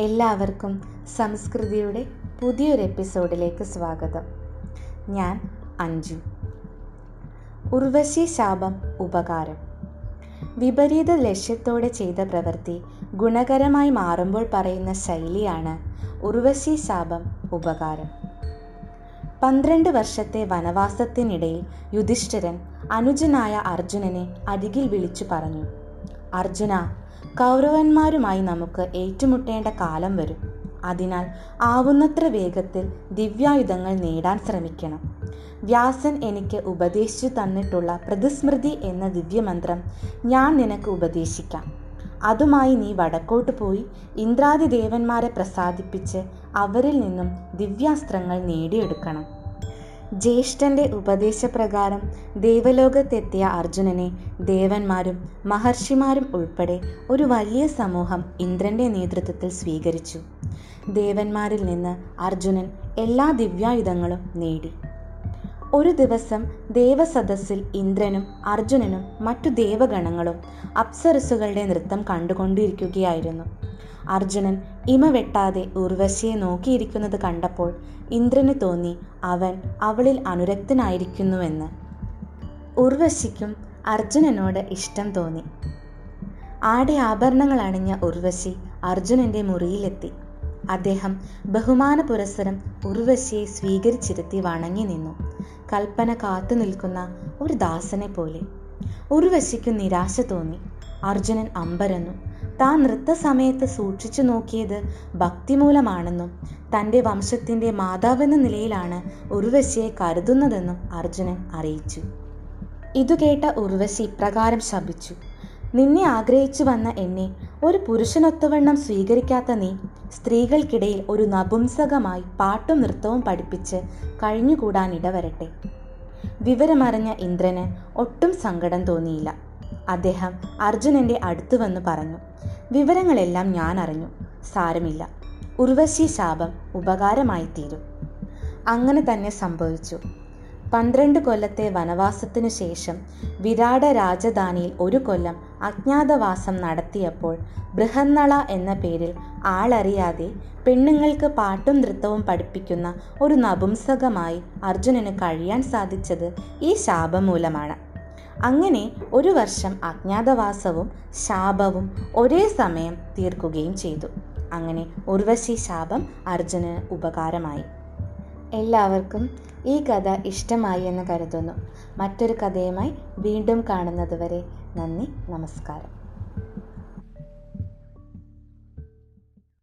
എല്ലാവർക്കും സംസ്കൃതിയുടെ പുതിയൊരു എപ്പിസോഡിലേക്ക് സ്വാഗതം. ഞാൻ അഞ്ജു. ഉർവശി ശാപം ഉപകാരം. വിപരീത ലക്ഷ്യത്തോടെ ചെയ്ത പ്രവൃത്തി ഗുണകരമായി മാറുമ്പോൾ പറയുന്ന ശൈലിയാണ് ഉർവശി ശാപം ഉപകാരം. പന്ത്രണ്ട് വർഷത്തെ വനവാസത്തിനിടയിൽ യുധിഷ്ഠിരൻ അനുജനായ അർജുനനെ അരികിൽ വിളിച്ചു പറഞ്ഞു. അർജുന കൗരവന്മാരുമായി നമുക്ക് ഏറ്റുമുട്ടേണ്ട കാലം വരും. അതിനാൽ ആവുന്നത്ര വേഗത്തിൽ ദിവ്യായുധങ്ങൾ നേടാൻ ശ്രമിക്കണം. വ്യാസൻ എനിക്ക് ഉപദേശിച്ചു തന്നിട്ടുള്ള പ്രതിസ്മൃതി എന്ന ദിവ്യമന്ത്രം ഞാൻ നിനക്ക് ഉപദേശിക്കാം. അതുമായി നീ വടക്കോട്ട് പോയി ഇന്ദ്രാദി ദേവന്മാരെ പ്രസാദിപ്പിച്ച് അവരിൽ നിന്നും ദിവ്യാസ്ത്രങ്ങൾ നേടിയെടുക്കണം. ജ്യേഷ്ഠന്റെ ഉപദേശപ്രകാരം ദേവലോകത്തെത്തിയ അർജുനനെ ദേവന്മാരും മഹർഷിമാരും ഉൾപ്പെടെ ഒരു വലിയ സമൂഹം ഇന്ദ്രന്റെ നേതൃത്വത്തിൽ സ്വീകരിച്ചു. ദേവന്മാരിൽ നിന്ന് അർജുനൻ എല്ലാ ദിവ്യായുധങ്ങളും നേടി. ഒരു ദിവസം ദേവസദസ്സിൽ ഇന്ദ്രനും അർജുനനും മറ്റു ദേവഗണങ്ങളും അപ്സരസുകളുടെ നൃത്തം കണ്ടുകൊണ്ടിരിക്കുകയായിരുന്നു. അർജുനൻ ഇമ വെട്ടാതെ ഉർവശിയെ നോക്കിയിരിക്കുന്നത് കണ്ടപ്പോൾ ഇന്ദ്രന് തോന്നി അവൻ അവളിൽ അനുരക്തനായിരിക്കുന്നുവെന്ന്. ഉർവശിക്കും അർജുനനോട് ഇഷ്ടം തോന്നി. ആടെ ആഭരണങ്ങൾ അണിഞ്ഞ ഉർവശി അർജുനന്റെ മുറിയിലെത്തി. അദ്ദേഹം ബഹുമാന പുരസ്സരം ഉർവശിയെ സ്വീകരിച്ചിരുത്തി വണങ്ങി നിന്നു. കൽപ്പന കാത്തു നിൽക്കുന്ന ഒരു ദാസനെ പോലെ. ഉർവശിക്കു നിരാശ തോന്നി. അർജുനൻ അമ്പരന്നു. താൻ നൃത്തസമയത്ത് സൂക്ഷിച്ചു നോക്കിയത് ഭക്തിമൂലമാണെന്നും തന്റെ വംശത്തിന്റെ മാതാവെന്ന നിലയിലാണ് ഉർവശിയെ കരുതുന്നതെന്നും അർജുനൻ അറിയിച്ചു. ഇതു കേട്ട ഉർവശി ഇപ്രകാരം ശപിച്ചു നിന്നെ ആഗ്രഹിച്ചു വന്ന എന്നെ ഒരു പുരുഷനൊത്തവണ്ണം സ്വീകരിക്കാത്ത നീ സ്ത്രീകൾക്കിടയിൽ ഒരു നപുംസകമായി പാട്ടും നൃത്തവും പഠിപ്പിച്ച് കഴിഞ്ഞുകൂടാൻ ഇടവരട്ടെ വിവരമറിഞ്ഞ ഇന്ദ്രന് ഒട്ടും സങ്കടം തോന്നിയില്ല. അദ്ദേഹം അർജുനന്റെ അടുത്തു വന്ന് പറഞ്ഞു വിവരങ്ങളെല്ലാം ഞാൻ അറിഞ്ഞു. സാരമില്ല. ഉർവശി ശാപം ഉപകാരമായി തീരും അങ്ങനെ തന്നെ സംഭവിച്ചു. പന്ത്രണ്ട് കൊല്ലത്തെ വനവാസത്തിനു ശേഷം വിരാട രാജധാനിയിൽ ഒരു കൊല്ലം അജ്ഞാതവാസം നടത്തിയപ്പോൾ ബൃഹന്നള എന്ന പേരിൽ ആളറിയാതെ പെണ്ണുങ്ങൾക്ക് പാട്ടും നൃത്തവും പഠിപ്പിക്കുന്ന ഒരു നപുംസകമായി അർജുനന് കഴിയാൻ സാധിച്ചത് ഈ ശാപം മൂലമാണ്. അങ്ങനെ ഒരു വർഷം അജ്ഞാതവാസവും ശാപവും ഒരേ സമയം തീർക്കുകയും ചെയ്തു. അങ്ങനെ ഉർവശി ശാപം അർജുനന് ഉപകാരമായി. എല്ലാവർക്കും ഈ കഥ ഇഷ്ടമായി എന്ന് കരുതുന്നു. മറ്റൊരു കഥയുമായി വീണ്ടും കാണുന്നതുവരെ നന്ദി നമസ്കാരം.